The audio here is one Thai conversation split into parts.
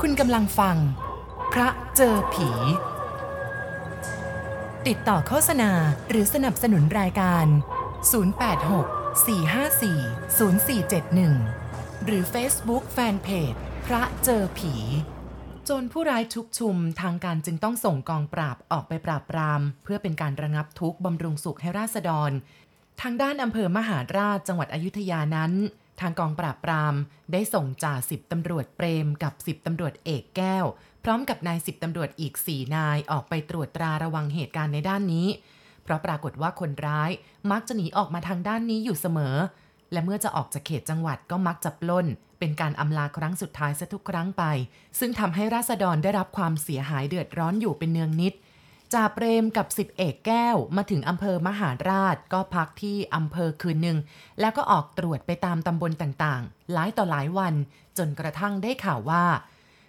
คุณกำลังฟัง พระเจอผี ติดต่อโฆษณาหรือสนับสนุนรายการ 086 454 0471 หรือ Facebook Fanpage พระเจอผี โจรผู้ร้ายชุกชุมทางการจึงต้องส่งกองปราบออกไปปราบปราม เพื่อเป็นการระงับทุกข์บำรุงสุขให้ราษฎร ทางด้านอำเภอมหาราชจังหวัดอยุธยานั้น ทางกองปราบปราม ได้ส่งจ่าสิบตำรวจเปรมกับสิบตำรวจเอกแก้ว พร้อมกับนายสิบตำรวจอีกสี่นายออกไปตรวจตราระวังเหตุการณ์ในด้านนี้ เพราะปรากฏว่าคนร้ายมักจะหนีออกมาทางด้านนี้อยู่เสมอ และเมื่อจะออกจากเขตจังหวัดก็มักจะปล้น เป็นการอำลาครั้งสุดท้ายซะทุกครั้งไป ซึ่งทำให้ราษฎรได้รับความเสียหายเดือดร้อนอยู่เป็นเนืองนิด จ่าเปรมกับสิบเอกแก้วมาถึงอำเภอมหาราชก็พักที่อำเภอคืนหนึ่ง แล้วก็ออกตรวจไปตามตำบลต่างๆ หลายต่อหลายวัน จนกระทั่งได้ข่าวว่า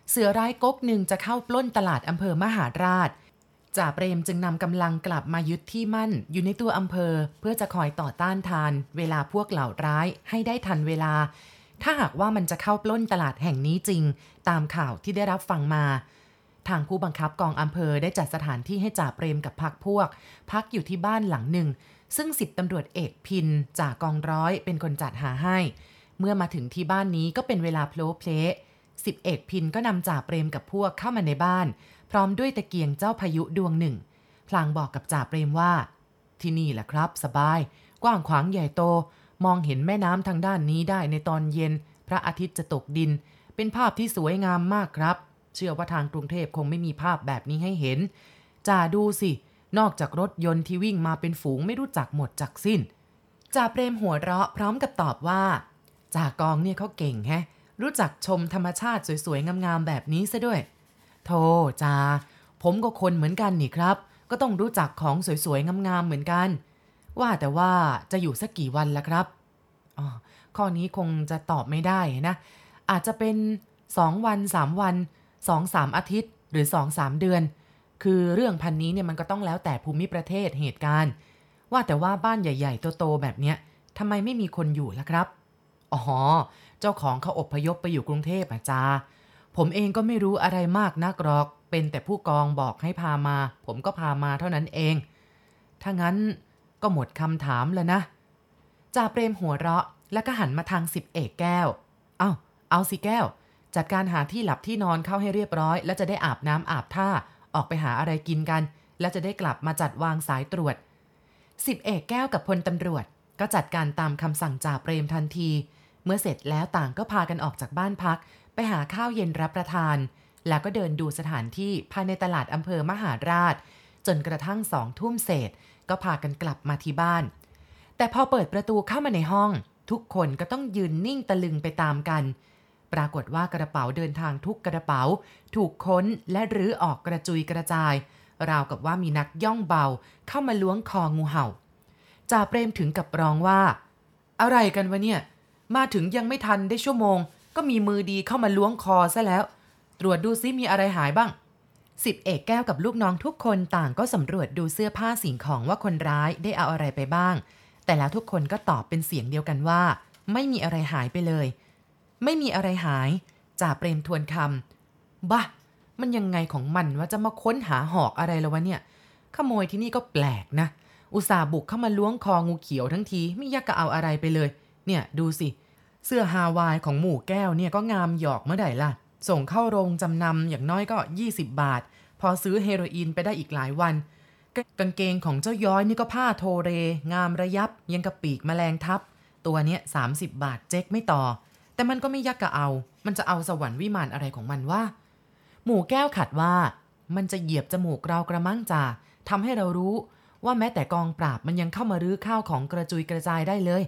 เสือร้ายก๊กหนึ่งจะเข้าปล้นตลาดอำเภอมหาราชจ่าเปรมจึงนำกำลังกลับมายึดที่มั่นอยู่ในตัวอำเภอ เพื่อจะคอยต่อต้านทาน เวลาพวกเหล่าร้ายให้ได้ทันเวลา ถ้าหากว่ามันจะเข้าปล้นตลาดแห่งนี้จริง ตามข่าวที่ได้รับฟังมา ทางผู้บังคับกองอำเภอได้จัดสถานที่ให้จ่าเปรมกับพักพวก พักอยู่ที่บ้านหลังหนึ่ง ซึ่งสิบตำรวจเอกพินจากกองร้อยเป็นคนจัดหาให้ เมื่อมาถึงที่บ้านนี้ก็เป็นเวลาโพลเพลสิบเอกพินก็นำจ่าเปรมกับพวกเข้ามาในบ้าน พร้อมด้วยตะเกียงเจ้าพายุดวงหนึ่ง พลางบอกกับจ่าเปรมว่า ที่นี่แหละครับ สบาย กว้างขวางใหญ่โต มองเห็นแม่น้ำทางด้านนี้ได้ในตอนเย็น พระอาทิตย์จะตกดิน เป็นภาพที่สวยงามมากครับ เชื่อว่าทางกรุงเทพคงไม่มีภาพแบบนี้ให้เห็น จ่าดูสิ นอกจากรถยนต์ที่วิ่งมาเป็นฝูงไม่รู้จักหมดจักสิ้น จ่าเปรมหัวเราะพร้อมกับตอบว่า จ่ากองเนี่ยเขาเก่งแฮะ รู้จักชมธรรมชาติสวยๆ งามๆ แบบนี้ซะด้วย โธ่จ่า ผมก็คนเหมือนกันนี่ครับ ก็ต้องรู้จักของสวยๆ งามๆ เหมือนกัน ว่าแต่ว่าจะอยู่สักกี่วันละครับอ๋อข้อนี้คงจะตอบไม่ได้นะ อาจจะเป็น2วัน3วัน 2 3 อาทิตย์ หรือ 2 3 เดือน คือเรื่องพันนี้เนี่ยมันก็ต้องแล้วแต่ภูมิประเทศเหตุการณ์ ว่าแต่ว่าบ้านใหญ่ ๆ โต ๆ แบบเนี้ยทำไมไม่มีคนอยู่ล่ะครับ อ๋อ เจ้าของเขาอบพยพไปอยู่กรุงเทพอาจาผมเองก็ไม่รู้อะไรมากนักหรอก เป็นแต่ผู้กองบอกให้พามา ผมก็พามาเท่านั้นเอง ถ้างั้นก็หมดคำถามแล้วนะ จ่าเปรมหัวเราะแล้วก็หันมาทางสิบเอกแก้ว เอา้า เอาสิแก้ว จัดการหาที่หลับที่นอนเข้าให้เรียบร้อย แล้วจะได้อาบน้ำอาบท่าออกไปหาอะไรกินกัน แล้วจะได้กลับมาจัดวางสายตรวจสิบเอกแก้วกับพลตำรวจ ก็จัดการตามคำสั่งจ่าเปรมทันที เมื่อเสร็จแล้วต่างก็พากันออกจากบ้านพัก ไปหาข้าวเย็นรับประทาน แล้วก็เดินดูสถานที่ภายในตลาดอำเภอมหาราช จนกระทั่งสองทุ่มเศษ ก็พากันกลับมาที่บ้าน แต่พอเปิดประตูเข้ามาในห้อง ทุกคนก็ต้องยืนนิ่งตะลึงไปตามกัน ปรากฏว่ากระเป๋าเดินทางทุกกระเป๋า ถูกค้นและรื้อออกกระจุยกระจาย ราวกับว่ามีนักย่องเบาเข้ามาล้วงคองูเห่าจ่าเปรมถึงกับร้องว่า อะไรกันวะเนี่ย มาถึงยังไม่ทันได้ชั่วโมง ก็มีมือดีเข้ามาล้วงคอซะแล้ว ตรวจดูซิมีอะไรหายบ้างสิบเอกแก้วกับลูกน้องทุกคนต่างก็สำรวจดูเสื้อผ้าสิ่งของว่าคนร้ายได้เอาอะไรไปบ้าง แต่แล้วทุกคนก็ตอบเป็นเสียงเดียวกันว่า ไม่มีอะไรหายไปเลย ไม่มีอะไรหายจ่าเปรมทวนคำบ้ามันยังไงของมันว่าจะมาค้นหาหอกอะไรแล้ววะเนี่ย ขโมยที่นี่ก็แปลกนะ อุตส่าห์บุกเข้ามาล้วงคองูเขียวทั้งทีไม่ยากจะเอาอะไรไปเลย เนี่ยดูสิ เสื้อฮาวายของหมู่แก้วเนี่ยก็งามหยอกเมื่อใดล่ะ ส่งเข้าโรงจำนำอย่างน้อยก็ 20 บาท พอซื้อเฮโรอีนไปได้อีกหลายวันกกางเกงของเจ้าย้อยนี่ก็ผ้าโทเรงามระยับยังกับปีกแมลงทับ ตัวเนี้ย30 บาทเจ๊กไม่ต่อ แต่มันก็ไม่ยักกะเอา มันจะเอาสวรรค์วิมานอะไรของมันวะหมู่แก้วขัดว่า มันจะเหยียบจมูกเรากระมังจ่าทำให้เรารู้ว่าแม้แต่กองปราบมันยังเข้ามารื้อข้าวของกระจุยกระจายได้เลย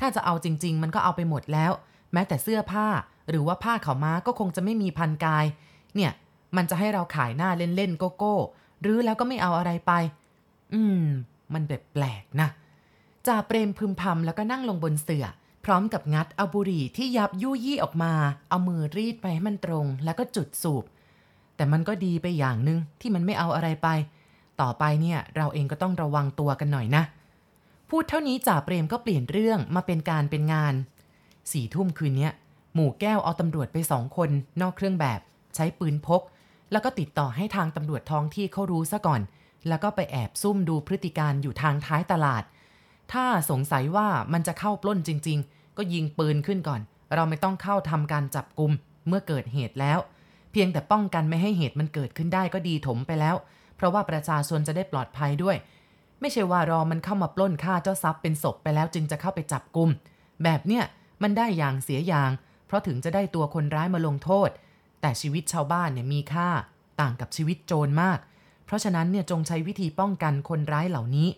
ถ้าจะเอาจริง ๆ มันก็เอาไปหมดแล้ว แม้แต่เสื้อผ้า หรือว่าผ้าขาวม้าก็คงจะไม่มีพันกาย เนี่ย มันจะให้เราขายหน้าเล่นๆโกโก้หรือแล้วก็ไม่เอาอะไรไป อืม มันแบบแปลกนะจ่าเปรมพึมพำแล้วก็นั่งลงบนเสื่อ พร้อมกับงัดเอาบุหรี่ที่ยับยุยี่ออกมา เอามือรีดไปให้มันตรง แล้วก็จุดสูบ แต่มันก็ดีไปอย่างหนึ่งที่มันไม่เอาอะไรไป ต่อไปเนี่ยเราเองก็ต้องระวังตัวกันหน่อยนะ พูดเท่านี้จ่าเปรมก็เปลี่ยนเรื่องมาเป็นการเป็นงานสี่ทุ่มคืนเนี้ยหมู่แก้วเอาตำรวจไปสองคนนอกเครื่องแบบ ใช้ปืนพก แล้วก็ติดต่อให้ทางตำรวจท้องที่เขารู้ซะก่อน แล้วก็ไปแอบซุ่มดูพฤติการอยู่ทางท้ายตลาด ถ้าสงสัยว่ามันจะเข้าปล้นจริง ๆ ก็ยิงปืนขึ้นก่อน เราไม่ต้องเข้าทำการจับกลุ่มเมื่อเกิดเหตุแล้ว เพียงแต่ป้องกันไม่ให้เหตุมันเกิดขึ้นได้ก็ดีถมไปแล้ว เพราะว่าประชาชนจะได้ปลอดภัยด้วย ไม่ใช่ว่ารอมันเข้ามาปล้นฆ่าเจ้าทรัพย์เป็นศพไปแล้วจึงจะเข้าไปจับกลุ่มแบบเนี้ยมันได้อย่างเสียอย่าง เพราะถึงจะได้ตัวคนร้ายมาลงโทษ แต่ชีวิตชาวบ้านเนี่ยมีค่าต่างกับชีวิตโจรมาก เพราะฉะนั้นเนี่ยจงใช้วิธีป้องกันคนร้ายเหล่านี้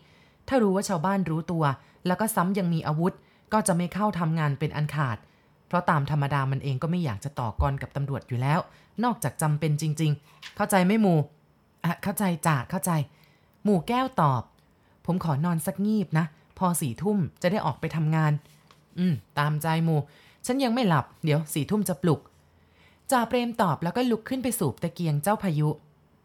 ถ้ารู้ว่าชาวบ้านรู้ตัว แล้วก็ซ้ำยังมีอาวุธ ก็จะไม่เข้าทำงานเป็นอันขาด เพราะตามธรรมดามันเองก็ไม่อยากจะต่อกรกับตำรวจอยู่แล้ว นอกจากจำเป็นจริง ๆ เข้าใจไหมหมูอะเข้าใจจ่าเข้าใจ หมู่แก้วตอบ ผมขอนอนสักงีบนะ พอสี่ทุ่มจะได้ออกไปทำงาน อืม ตามใจหมูฉันยังไม่หลับ เดี๋ยวสี่ทุ่มจะปลุกจ่าเปรมตอบแล้วก็ลุกขึ้นไปสูบตะเกียงเจ้าพายุ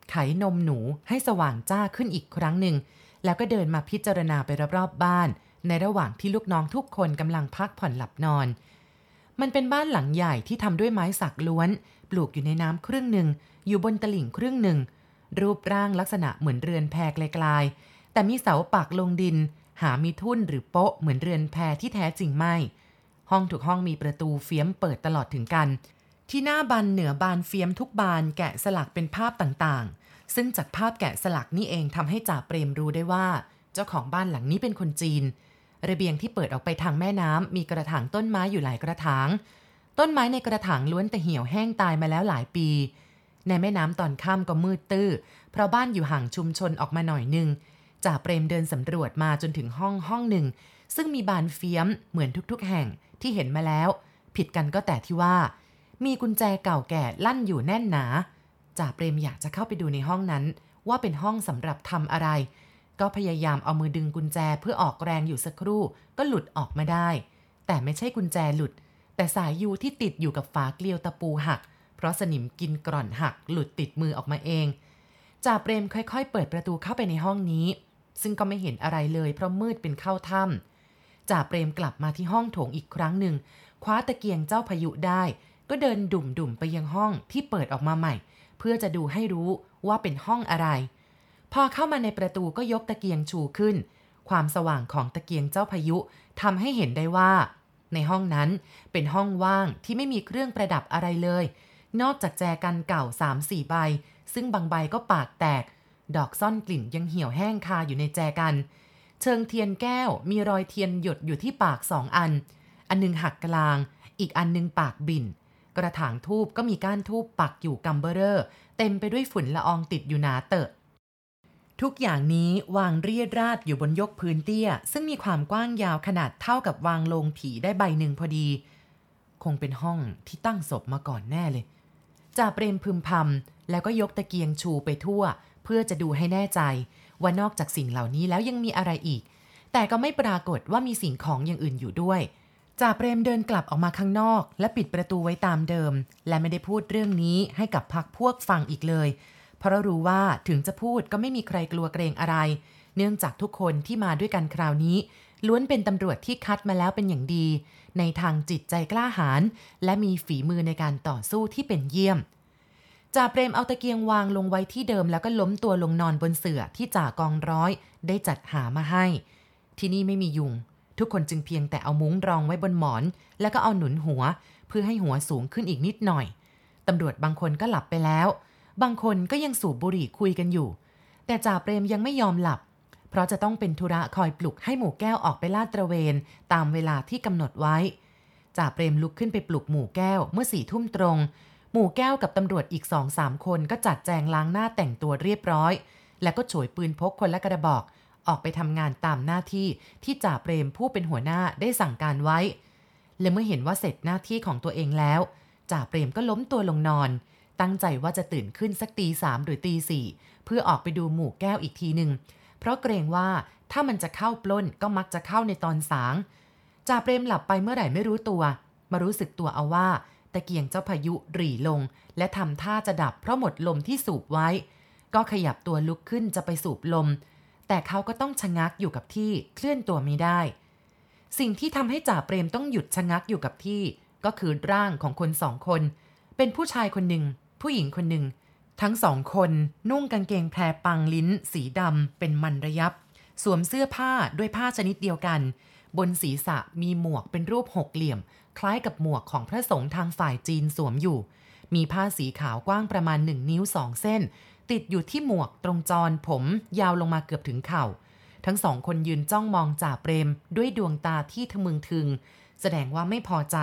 ไขนมหนูให้สว่างจ้าขึ้นอีกครั้งหนึ่ง แล้วก็เดินมาพิจารณาไปรอบๆบ้าน ในระหว่างที่ลูกน้องทุกคนกำลังพักผ่อนหลับนอน มันเป็นบ้านหลังใหญ่ที่ทำด้วยไม้สักล้วน ปลูกอยู่ในน้ำครึ่งหนึ่ง อยู่บนตลิ่งครึ่งหนึ่ง รูปร่างลักษณะเหมือนเรือนแพไกลๆแต่มีเสาปักลงดิน หามีทุ่นหรือโป๊ะเหมือนเรือนแพที่แท้จริงไม่ ห้องทุกห้องมีประตูเฟี้ยมเปิดตลอดถึงกัน ที่หน้าบานเหนือบานเฟี้ยมทุกบานแกะสลักเป็นภาพต่างๆ ซึ่งจากภาพแกะสลักนี่เองทำให้จ่าเปรมรู้ได้ว่า เจ้าของบ้านหลังนี้เป็นคนจีน ระเบียงที่เปิดออกไปทางแม่น้ำมีกระถางต้นไม้อยู่หลายกระถาง ต้นไม้ในกระถางล้วนแต่เหี่ยวแห้งตายมาแล้วหลายปี ในแม่น้ำตอนค่ำก็มืดตื้อ เพราะบ้านอยู่ห่างชุมชนออกมาหน่อยหนึ่งจ่าเปรมเดินสำรวจมาจนถึงห้องห้องหนึ่ง ซึ่งมีบานเฟี้ยมเหมือนทุกๆ แห่งที่เห็นมาแล้ว ผิดกันก็แต่ที่ว่า มีกุญแจเก่าแก่ลั่นอยู่แน่นหนา จ่าเปรมอยากจะเข้าไปดูในห้องนั้น ว่าเป็นห้องสำหรับทำอะไร ก็พยายามเอามือดึงกุญแจเพื่อออกแรงอยู่สักครู่ ก็หลุดออกมาได้ แต่ไม่ใช่กุญแจหลุด แต่สายยูที่ติดอยู่กับฝาเกลียวตะปูหัก เพราะสนิมกินกร่อนหัก หลุดติดมือออกมาเองจ่าเปรมค่อยๆ เปิดประตูเข้าไปในห้องนี้ ซึ่งก็ไม่เห็นอะไรเลยเพราะมืดเป็นเข้าถ้ำจ่าเปรมกลับมาที่ห้องโถงอีกครั้งหนึ่งคว้าตะเกียงเจ้าพายุได้ ก็เดินดุ่มๆไปยังห้องที่เปิดออกมาใหม่ เพื่อจะดูให้รู้ว่าเป็นห้องอะไร พอเข้ามาในประตูก็ยกตะเกียงชูขึ้น ความสว่างของตะเกียงเจ้าพายุทำให้เห็นได้ว่า ในห้องนั้นเป็นห้องว่างที่ไม่มีเครื่องประดับอะไรเลย นอกจากแจกันเก่า3-4ใบ ซึ่งบางใบก็ปากแตก ดอกซ่อนกลิ่นยังเหี่ยวแห้งคาอยู่ในแจกัน เชิงเทียนแก้วมีรอยเทียนหยดอยู่ที่ปากสองอัน อันหนึงหักกลาง อีกอันหนึงปากบิ่น กระถางทูบก็มีก้านทูบปักอยู่กำเบอเรอร์เต็มไปด้วยฝุ่นละอองติดอยู่หนาเตอะ ทุกอย่างนี้วางเรียดราดอยู่บนยกพื้นเตี้ย ซึ่งมีความกว้างยาวขนาดเท่ากับวางลงผีได้ใบหนึ่งพอดี คงเป็นห้องที่ตั้งศพมาก่อนแน่เลยจ่าเปรมพึมพำแล้วก็ยกตะเกียงชูไปทั่ว เพื่อจะดูให้แน่ใจ ว่านอกจากสิ่งเหล่านี้แล้วยังมีอะไรอีก แต่ก็ไม่ปรากฏว่ามีสิ่งของอย่างอื่นอยู่ด้วย จ่าเปรมเดินกลับออกมาข้างนอก และปิดประตูไว้ตามเดิม และไม่ได้พูดเรื่องนี้ให้กับพักพวกฟังอีกเลย เพราะรู้ว่าถึงจะพูดก็ไม่มีใครกลัวเกรงอะไร เนื่องจากทุกคนที่มาด้วยกันคราวนี้ ล้วนเป็นตำรวจที่คัดมาแล้วเป็นอย่างดี ในทางจิตใจกล้าหาญและมีฝีมือในการต่อสู้ที่เป็นเยี่ยมจ่าเปรมเอาตะเกียงวางลงไว้ที่เดิมแล้วก็ล้มตัวลงนอนบนเสื่อที่จ่ากองร้อย ได้จัดหามาให้ ที่นี่ไม่มียุง ทุกคนจึงเพียงแต่เอามุ้งรองไว้บนหมอน แล้วก็เอาหนุนหัว เพื่อให้หัวสูงขึ้นอีกนิดหน่อย ตำรวจบางคนก็หลับไปแล้ว บางคนก็ยังสูบบุหรี่คุยกันอยู่ แต่จ่าเปรมยังไม่ยอมหลับ เพราะจะต้องเป็นธุระคอยปลุกให้หมู่แก้วออกไปลาดตระเวน ตามเวลาที่กำหนดไว้จ่าเปรมลุกขึ้นไปปลุกหมู่แก้วเมื่อสี่ทุ่มตรง หมู่แก้วกับตำรวจอีกสองสามคนก็จัดแจงล้างหน้าแต่งตัวเรียบร้อย แล้วก็โฉยปืนพกคนละกระบอก ออกไปทำงานตามหน้าที่ที่จ่าเปรมผู้เป็นหัวหน้าได้สั่งการไว้ และเมื่อเห็นว่าเสร็จหน้าที่ของตัวเองแล้วจ่าเปรมก็ล้มตัวลงนอน ตั้งใจว่าจะตื่นขึ้นสักตีสามหรือตีสี่เพื่อออกไปดูหมู่แก้วอีกทีหนึ่งเพราะเกรงว่าถ้ามันจะเข้าปล้นก็มักจะเข้าในตอนสางจ่าเปรมหลับไปเมื่อไหร่ไม่รู้ตัว มารู้สึกตัวเอาว่าตะเกียงเจ้าพายุหรี่ลง และทำท่าจะดับเพราะหมดลมที่สูบไว้ ก็ขยับตัวลุกขึ้นจะไปสูบลม แต่เขาก็ต้องชะงักอยู่กับที่เคลื่อนตัวไม่ได้ สิ่งที่ทำให้จ่าเปรมต้องหยุดชะงักอยู่กับที่ ก็คือร่างของคนสองคน เป็นผู้ชายคนหนึ่ง ผู้หญิงคนหนึ่ง ทั้งสองคนนุ่งกางเกงแพรปังลิ้น สีดำเป็นมันระยับ สวมเสื้อผ้าด้วยผ้าชนิดเดียวกัน บนศีรษะมีหมวกเป็นรูปหกเหลี่ยม คล้ายกับหมวกของพระสงฆ์ทางฝ่ายจีนสวมอยู่ มีผ้าสีขาวกว้างประมาณหนึ่งนิ้วสองเส้น ติดอยู่ที่หมวกตรงจรผมยาวลงมาเกือบถึงเข่า ทั้งสองคนยืนจ้องมองจ่าเปรมด้วยดวงตาที่ทะมึงทึง แสดงว่าไม่พอใจ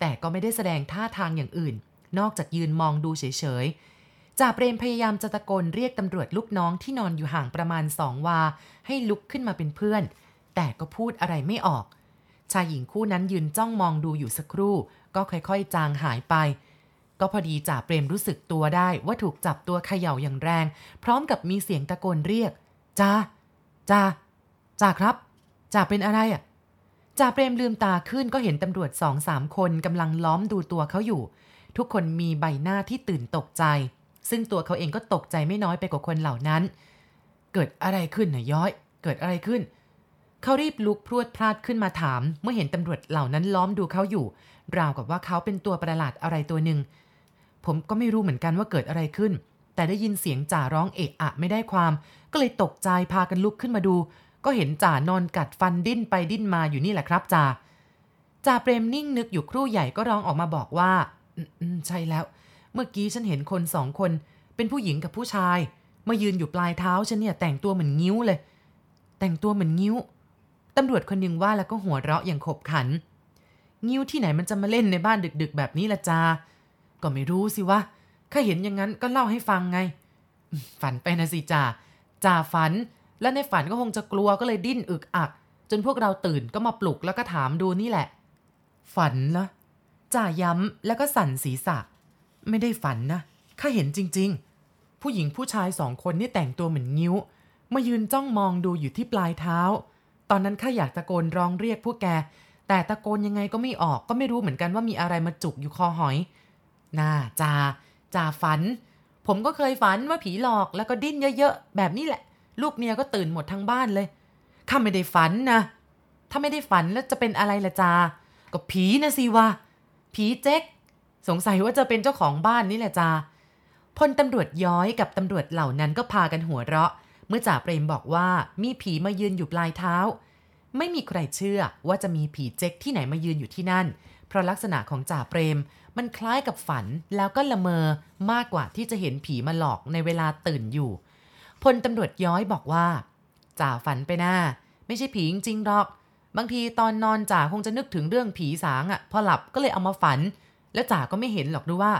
แต่ก็ไม่ได้แสดงท่าทางอย่างอื่น นอกจากยืนมองดูเฉยๆจ่าเปรมพยายามจะตะโกนเรียกตำรวจลูกน้องที่นอนอยู่ห่างประมาณสองวา ให้ลุกขึ้นมาเป็นเพื่อน แต่ก็พูดอะไรไม่ออก ชายหญิงคู่นั้นยืนจ้องมองดูอยู่สักครู่ ก็ค่อยๆ จางหายไป ก็พอดีจ่าเปรมรู้สึกตัวได้ว่าถูกจับตัวเขย่าอย่างแรง พร้อมกับมีเสียงตะโกนเรียกจ่าจ่าจ่าครับจ่าเป็นอะไรอะจ่าเปรมลืมตาขึ้นก็เห็นตำรวจสองสามคนกำลังล้อมดูตัวเขาอยู่ ทุกคนมีใบหน้าที่ตื่นตกใจ ซึ่งตัวเขาเองก็ตกใจไม่น้อยไปกว่าคนเหล่านั้น เกิดอะไรขึ้นนะย้อย เกิดอะไรขึ้น เขารีบลุกพรวดพลาดขึ้นมาถาม เมื่อเห็นตำรวจเหล่านั้นล้อมดูเขาอยู่ ราวกับว่าเขาเป็นตัวประหลาดอะไรตัวหนึ่ง ผมก็ไม่รู้เหมือนกันว่าเกิดอะไรขึ้น แต่ได้ยินเสียงจ่าร้องเอะอะไม่ได้ความ ก็เลยตกใจพากันลุกขึ้นมาดู ก็เห็นจ่านอนกัดฟันดิ้นไปดิ้นมาอยู่นี่แหละครับจ่าจ่าเปรมนิ่งนึกอยู่ครู่ใหญ่ก็ร้องออกมาบอกว่าอืมใช่แล้ว เมื่อกี้ฉันเห็นคนสองคน เป็นผู้หญิงกับผู้ชายมายืนอยู่ปลายเท้าฉันเนี่ยแต่งตัวเหมือนงิ้วเลย แต่งตัวเหมือนงิ้วตำรวจคนหนึ่งว่าแล้วก็หัวเราะอย่างขบขัน งิ้วที่ไหนมันจะมาเล่นในบ้านดึก ๆ แบบนี้ละจา ก็ไม่รู้สิวะข้าเห็นอย่างนั้นก็เล่าให้ฟังไง ฝันไปนะสิจ่าจ่าฝัน และในฝันก็คงจะกลัวก็เลยดิ้นอึกอัก จนพวกเราตื่นก็มาปลุกแล้วก็ถามดูนี่แหละ ฝันเหรอจ่าย้ำแล้วก็สั่นศีรษะ ไม่ได้ฝันนะข้าเห็นจริง ๆ ผู้หญิงผู้ชายสองคนนี่แต่งตัวเหมือนงิ้ว มายืนจ้องมองดูอยู่ที่ปลายเท้า ตอนนั้นข้าอยากตะโกนร้องเรียกพวกแก แต่ตะโกนยังไงก็ไม่ออกก็ไม่รู้เหมือนกันว่ามีอะไรมาจุกอยู่คอหอย น่าจาจาฝัน ผมก็เคยฝันว่าผีหลอกแล้วก็ดิ้นเยอะๆ แบบนี้แหละ ลูกเมียก็ตื่นหมดทั้งบ้านเลยข้าไม่ได้ฝันนะ ถ้าไม่ได้ฝันแล้วจะเป็นอะไรละจา ก็ผีนะสิวะ ผีเจ๊ก สงสัยว่าจะเป็นเจ้าของบ้านนี่แหละจาพลตำรวจย้อยกับตำรวจเหล่านั้นก็พากันหัวเราะ เมื่อจ่าเปรมบอกว่ามีผีมายืนอยู่ปลายเท้า ไม่มีใครเชื่อว่าจะมีผีเจ๊กที่ไหนมายืนอยู่ที่นั่น เพราะลักษณะของจ่าเปรม มันคล้ายกับฝันแล้วก็ละเมอมากกว่าที่จะเห็นผีมาหลอกในเวลาตื่นอยู่พลตำรวจย้อยบอกว่าจ่าฝันไปหน้า ไม่ใช่ผีจริงๆหรอก บางทีตอนนอนจ่าคงจะนึกถึงเรื่องผีสางอะ่ะพอหลับก็เลยเอามาฝัน แล้วจ่าก็ไม่เห็นหรอกดูว่า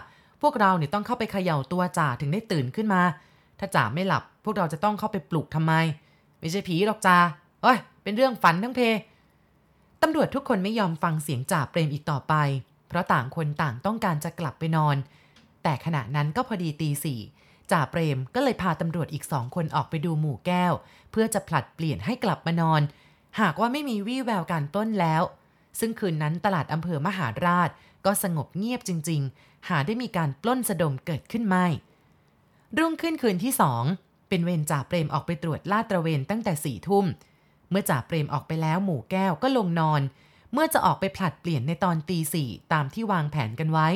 พวกเราเนี่ยต้องเข้าไปเขย่าตัวจ่าถึงได้ตื่นขึ้นมา ถ้าจ่าไม่หลับ พวกเราจะต้องเข้าไปปลุกทำไม ไม่ใช่ผีหรอกจ่าเอ้ยเป็นเรื่องฝันทั้งเพ ตำรวจทุกคนไม่ยอมฟังเสียงจ่าเปรมอีกต่อไป เพราะต่างคนต่างต้องการจะกลับไปนอน แต่ขณะนั้นก็พอดีตีสี่จ่าเปรมก็เลยพาตำรวจอีกสองคนออกไปดูหมู่แก้ว เพื่อจะผลัดเปลี่ยนให้กลับมานอน หากว่าไม่มีวี่แววการปล้นแล้ว ซึ่งคืนนั้นตลาดอำเภอมหาราช ก็สงบเงียบจริง ๆ หาได้มีการปล้นสะดมเกิดขึ้นไม่ รุ่งขึ้นคืนที่สองเป็นเวรจ่าเปรมออกไปตรวจลาดตระเวนตั้งแต่สี่ทุ่ม เมื่อจ่าเปรมออกไปแล้วหมู่แก้วก็ลงนอน เมื่อจะออกไปผลัดเปลี่ยนในตอนตีสี่ตามที่วางแผนกันไว้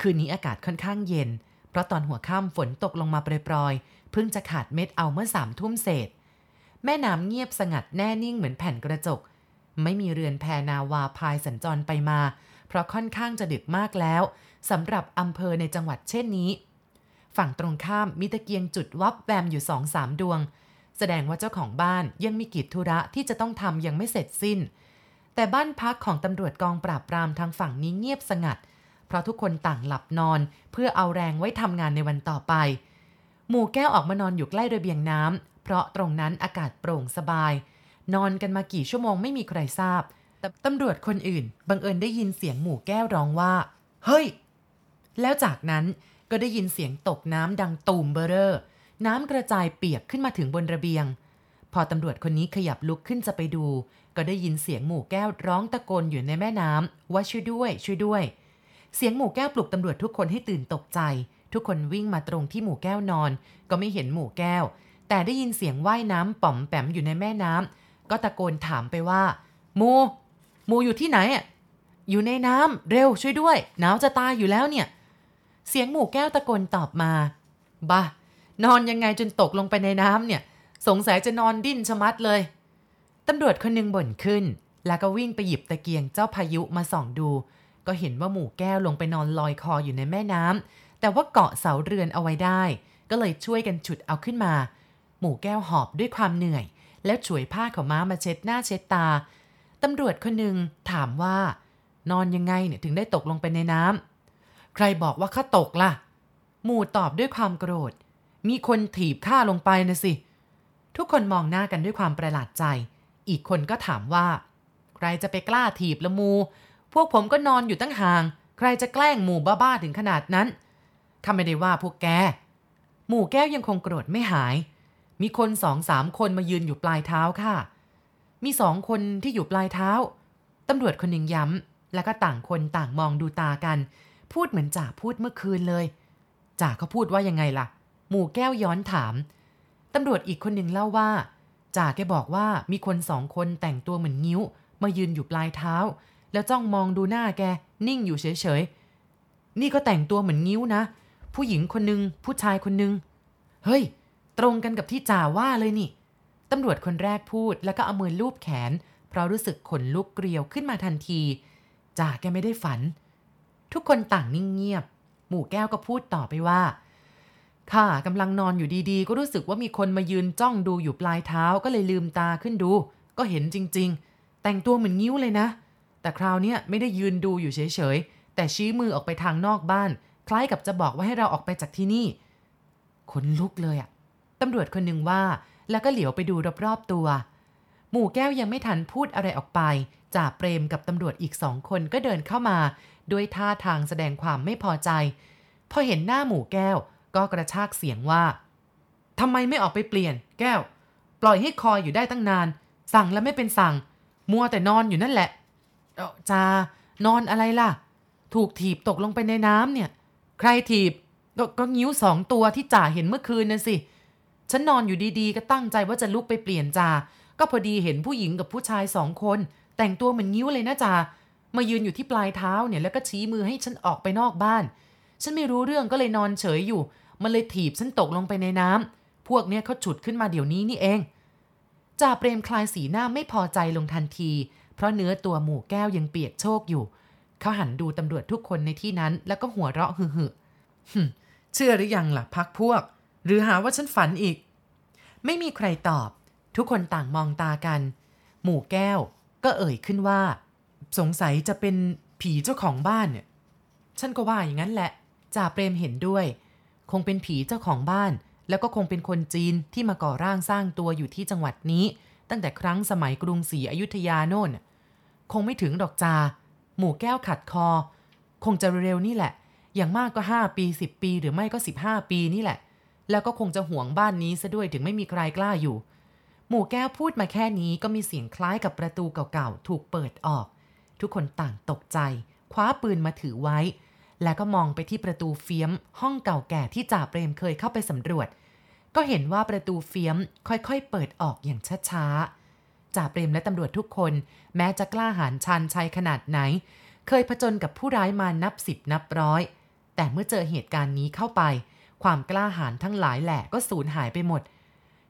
คืนนี้อากาศค่อนข้างเย็น เพราะตอนหัวค่ำฝนตกลงมาปรอยๆเพิ่งจะขาดเม็ดเอาเมื่อสามทุ่มเศษ แม่น้ำเงียบสงัดแน่นิ่งเหมือนแผ่นกระจก ไม่มีเรือนแพนาวาพายสัญจรไปมา เพราะค่อนข้างจะดึกมากแล้วสำหรับอำเภอในจังหวัดเช่นนี้ ฝั่งตรงข้ามมีตะเกียงจุดวับแวมอยู่สองสามดวง แสดงว่าเจ้าของบ้านยังมีกิจธุระที่จะต้องทำยังไม่เสร็จสิ้น แต่บ้านพักของตำรวจกองปราบปรามทางฝั่งนี้เงียบสงัด เพราะทุกคนต่างหลับนอน เพื่อเอาแรงไว้ทำงานในวันต่อไป หมู่แก้วออกมานอนอยู่ใกล้ระเบียงน้ำเพราะตรงนั้นอากาศโปร่งสบาย นอนกันมากี่ชั่วโมงไม่มีใครทราบ แต่ตำรวจคนอื่น บังเอิญได้ยินเสียงหมู่แก้วร้องว่า เฮ้ย แล้วจากนั้นก็ได้ยินเสียงตกน้ำดังตูมเบอเรอร์ น้ำกระจายเปียกขึ้นมาถึงบนระเบียง พอตำรวจคนนี้ขยับลุกขึ้นจะไปดู ก็ได้ยินเสียงหมู่แก้วร้องตะโกนอยู่ในแม่น้ำว่าช่วยด้วย ช่วยด้วย เสียงหมู่แก้วปลุกตำรวจทุกคนให้ตื่นตกใจ ทุกคนวิ่งมาตรงที่หมู่แก้วนอน ก็ไม่เห็นหมู่แก้ว แต่ได้ยินเสียงว่ายน้ำป๋อมแปมอยู่ในแม่น้ำก็ตะโกนถามไปว่าหมูหมูอยู่ที่ไหนอะอยู่ในน้ำเร็วช่วยด้วยหนาวจะตายอยู่แล้วเนี่ย เสียงหมู่แก้วตะโกนตอบมาบ้า นอนยังไงจนตกลงไปในน้ำเนี่ย สงสัยจะนอนดิ้นชะมัดเลยตำรวจคนหนึ่งบ่นขึ้น แล้วก็วิ่งไปหยิบตะเกียงเจ้าพายุมาส่องดู ก็เห็นว่าหมู่แก้วลงไปนอนลอยคออยู่ในแม่น้ำแต่ว่าเกาะเสาเรือนเอาไว้ได้ ก็เลยช่วยกันฉุดเอาขึ้นมา หมู่แก้วหอบด้วยความเหนื่อย แล้วฉวยผ้าขาวม้ามาเช็ดหน้าเช็ดตาตำรวจคนหนึ่งถามว่า นอนยังไงเนี่ยถึงได้ตกลงไปในน้ำใครบอกว่าข้าตกล่ะ หมู่ตอบด้วยความโกรธ มีคนถีบข้าลงไปนะสิ ทุกคนมองหน้ากันด้วยความประหลาดใจ อีกคนก็ถามว่า ใครจะไปกล้าถีบละมู พวกผมก็นอนอยู่ตั้งห่าง ใครจะแกล้งหมู่บ้าๆถึงขนาดนั้นข้าไม่ได้ว่าพวกแก หมู่แก้วยังคงโกรธไม่หาย มีคนสองสามคนมายืนอยู่ปลายเท้าค่ะ มีสองคนที่อยู่ปลายเท้า ตำรวจคนหนึ่งย้ำ แล้วก็ต่างคนต่างมองดูตากัน พูดเหมือนจ่าพูดเมื่อคืนเลย จ่าเขาพูดว่ายังไงล่ะ หมู่แก้วย้อนถาม ตำรวจอีกคนหนึ่งเล่าว่าจ่าแกบอกว่ามีคนสองคนแต่งตัวเหมือนงิ้ว มายืนอยู่ปลายเท้า แล้วจ้องมองดูหน้าแก นิ่งอยู่เฉยๆ นี่ก็แต่งตัวเหมือนงิ้วนะ ผู้หญิงคนหนึ่งผู้ชายคนหนึ่งเฮ้ย ตรงกันกับที่จ่าว่าเลยนี่ตำรวจคนแรกพูดแล้วก็เอามือลูบแขน เพราะรู้สึกขนลุกเกลียวขึ้นมาทันทีจ่าแกไม่ได้ฝัน ทุกคนต่างนิ่งเงียบ หมู่แก้วก็พูดต่อไปว่า ข้ากำลังนอนอยู่ดีๆ ก็รู้สึกว่ามีคนมายืนจ้องดูอยู่ปลายเท้าก็เลยลืมตาขึ้นดู ก็เห็นจริง ๆ แต่งตัวเหมือนงิ้วเลยนะ แต่คราวนี้ไม่ได้ยืนดูอยู่เฉยๆ แต่ชี้มือออกไปทางนอกบ้าน คล้ายกับจะบอกว่าให้เราออกไปจากที่นี่ขนลุกเลยอะตำรวจคนหนึ่งว่า แล้วก็เหลียวไปดูรอบๆตัว หมู่แก้วยังไม่ทันพูดอะไรออกไปจ่าเปรมกับตำรวจอีกสองคนก็เดินเข้ามา ด้วยท่าทางแสดงความไม่พอใจ พอเห็นหน้าหมู่แก้ว ก็กระชากเสียงว่าทำไมไม่ออกไปเปลี่ยน แก้ว ปล่อยให้คอยอยู่ได้ตั้งนาน สั่งแล้วไม่เป็นสั่ง มัวแต่นอนอยู่นั่นแหละจ้าจานอนอะไรล่ะ ถูกถีบตกลงไปในน้ำเนี่ย ใครถีบกก็งิ้วสองตัวที่จ่าเห็นเมื่อคืนน่ะสิ ฉันนอนอยู่ดีๆ ก็ตั้งใจว่าจะลุกไปเปลี่ยนจ่าก็พอดีเห็นผู้หญิงกับผู้ชายสองคน แต่งตัวเหมือนงิ้วเลยนะจ่ามายืนอยู่ที่ปลายเท้าเนี่ยแล้วก็ชี้มือให้ฉันออกไปนอกบ้าน ฉันไม่รู้เรื่องก็เลยนอนเฉยอยู่ มันเลยถีบฉันตกลงไปในน้ำพวกเนี้ยเขาฉุดขึ้นมาเดี๋ยวนี้นี่เอง จ่าเปรมคลายสีหน้าไม่พอใจลงทันที เพราะเนื้อตัวหมู่แก้วยังเปียกโชกอยู่ เขาหันดูตำรวจทุกคนในที่นั้น แล้วก็หัวเราะหึ่ๆหึเชื่อหรือยังล่ะพักพวก หรือหาว่าฉันฝันอีก ไม่มีใครตอบ ทุกคนต่างมองตากัน หมู่แก้ว ก็เอ่ยขึ้นว่า สงสัยจะเป็นผีเจ้าของบ้านเนี่ย ฉันก็ว่าอย่างนั้นแหละ จ่าเปรมเห็นด้วย คงเป็นผีเจ้าของบ้าน แล้วก็คงเป็นคนจีนที่มาก่อร่างสร้างตัวอยู่ที่จังหวัดนี้ ตั้งแต่ครั้งสมัยกรุงศรีอยุธยาโน่น คงไม่ถึงดอกจา หมู่แก้วขัดคอ คงจะเร็วนี่แหละ อย่างมากก็ 5 ปี 10 ปีหรือไม่ก็ 15 ปีนี่แหละ แล้วก็คงจะห่วงบ้านนี้ซะด้วยถึงไม่มีใครกล้าอยู่ หมู่แก้วพูดมาแค่นี้ก็มีเสียงคล้ายกับประตูเก่าๆถูกเปิดออก ทุกคนต่างตกใจ คว้าปืนมาถือไว้ แล้วก็มองไปที่ประตูเฟียม ห้องเก่าแก่ที่จ่าเปรมเคยเข้าไปสำรวจ ก็เห็นว่าประตูเฟียมค่อยๆ เปิดออกอย่างช้าๆจ่าเปรมและตำรวจทุกคน แม้จะกล้าหาญชันชัยขนาดไหน เคยผจญกับผู้ร้ายมานับสิบนับร้อย แต่เมื่อเจอเหตุการณ์นี้เข้าไป ความกล้าหาญทั้งหลายแหละก็สูญหายไปหมด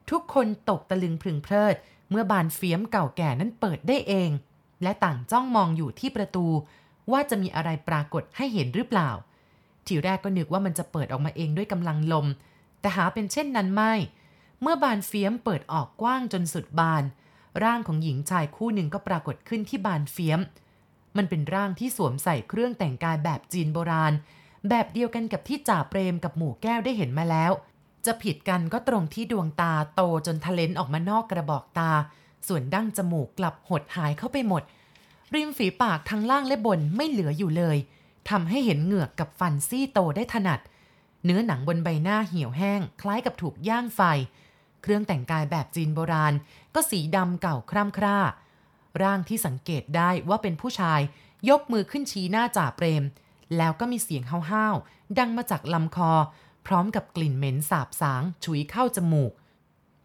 ทุกคนตกตะลึงพึงเพลิด เมื่อบานเฟียมเก่าแก่นั้นเปิดได้เอง และต่างจ้องมองอยู่ที่ประตู ว่าจะมีอะไรปรากฏให้เห็นหรือเปล่า ทีแรกก็นึกว่ามันจะเปิดออกมาเองด้วยกำลังลม แต่หาเป็นเช่นนั้นไม่ เมื่อบานเฟียมเปิดออกกว้างจนสุดบาน ร่างของหญิงชายคู่หนึ่งก็ปรากฏขึ้นที่บานเฟียม มันเป็นร่างที่สวมใส่เครื่องแต่งกายแบบจีนโบราณ แบบเดียวกันกับที่จ่าเปรมกับหมู่แก้วได้เห็นมาแล้ว จะผิดกันก็ตรงที่ดวงตาโตจนทะเลนออกมานอกกระบอกตา ส่วนดั้งจมูกกลับหดหายเข้าไปหมด ริมฝีปากทั้งล่างและบนไม่เหลืออยู่เลยทำให้เห็นเหงือกกับฟันซี่โตได้ถนัด เนื้อหนังบนใบหน้าเหี่ยวแห้ง คล้ายกับถูกย่างไฟ เครื่องแต่งกายแบบจีนโบราณ ก็สีดำเก่าคร่ำคร่า ร่างที่สังเกตได้ว่าเป็นผู้ชาย ยกมือขึ้นชี้หน้าจ่าเปรม แล้วก็มีเสียงห้าวๆดังมาจากลำคอ พร้อมกับกลิ่นเหม็นสาบสางฉุยเข้าจมูก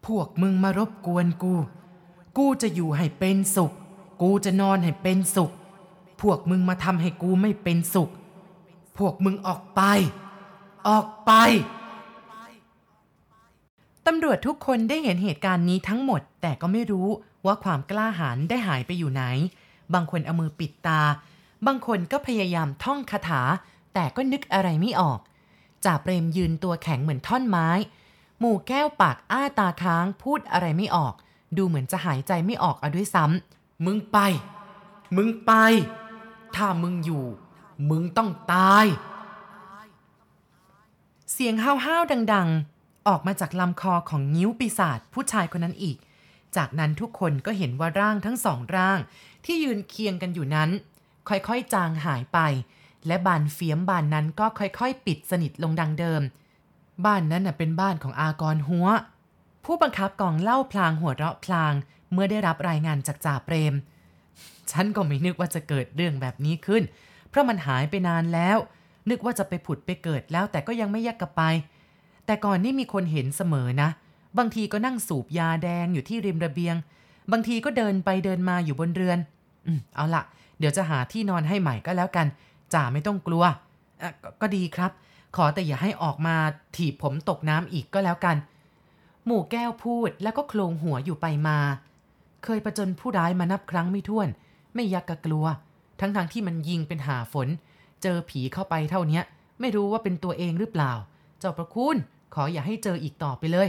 พวกมึงมารบกวนกู กูจะอยู่ให้เป็นสุข กูจะนอนให้เป็นสุข พวกมึงมาทำให้กูไม่เป็นสุข พวกมึงออกไป ออกไป ตำรวจทุกคนได้เห็นเหตุการณ์นี้ทั้งหมด แต่ก็ไม่รู้ว่าความกล้าหาญได้หายไปอยู่ไหน บางคนเอามือปิดตา บางคนก็พยายามท่องคาถา แต่ก็นึกอะไรไม่ออก จ่าเปรมยืนตัวแข็งเหมือนท่อนไม้ หมู่แก้วปากอ้าตาค้างพูดอะไรไม่ออก ดูเหมือนจะหายใจไม่ออกเอาด้วยซ้ำ มึงไป มึงไป ถ้ามึงอยู่ มึงต้องตาย เสียงห้าวๆดัง ๆ ออกมาจากลำคอของนิ้วปีศาจผู้ชายคนนั้นอีก จากนั้นทุกคนก็เห็นว่าร่างทั้งสองร่าง ที่ยืนเคียงกันอยู่นั้น ค่อยๆจางหายไป และบานเฟียมบานนั้นก็ค่อยๆ ปิดสนิทลงดังเดิม บ้านนั้นน่ะเป็นบ้านของอากรหัว ผู้บังคับกองเล่าพลางหัวเราะพลาง เมื่อได้รับรายงานจากจ่าเปรม ฉันก็ไม่นึกว่าจะเกิดเรื่องแบบนี้ขึ้น เพราะมันหายไปนานแล้ว นึกว่าจะไปผุดไปเกิดแล้วแต่ก็ยังไม่แยกกลับไป แต่ก่อนนี่มีคนเห็นเสมอนะ บางทีก็นั่งสูบยาแดงอยู่ที่ริมระเบียง บางทีก็เดินไปเดินมาอยู่บนเรือน อืมเอาละเดี๋ยวจะหาที่นอนให้ใหม่ก็แล้วกันจ่าไม่ต้องกลัวอะกก็ดีครับ ขอแต่อย่าให้ออกมาถีบผมตกน้ำอีกก็แล้วกัน หมู่แก้วพูดแล้วก็โคลงหัวอยู่ไปมา เคยประจนผู้ร้ายมานับครั้งไม่ถ้วน ไม่ยักกะกลัว ทั้งๆทที่มันยิงเป็นหาฝน เจอผีเข้าไปเท่านี้ไม่รู้ว่าเป็นตัวเองหรือเปล่า เจ้าประคุณขออย่าให้เจออีกต่อไปเลย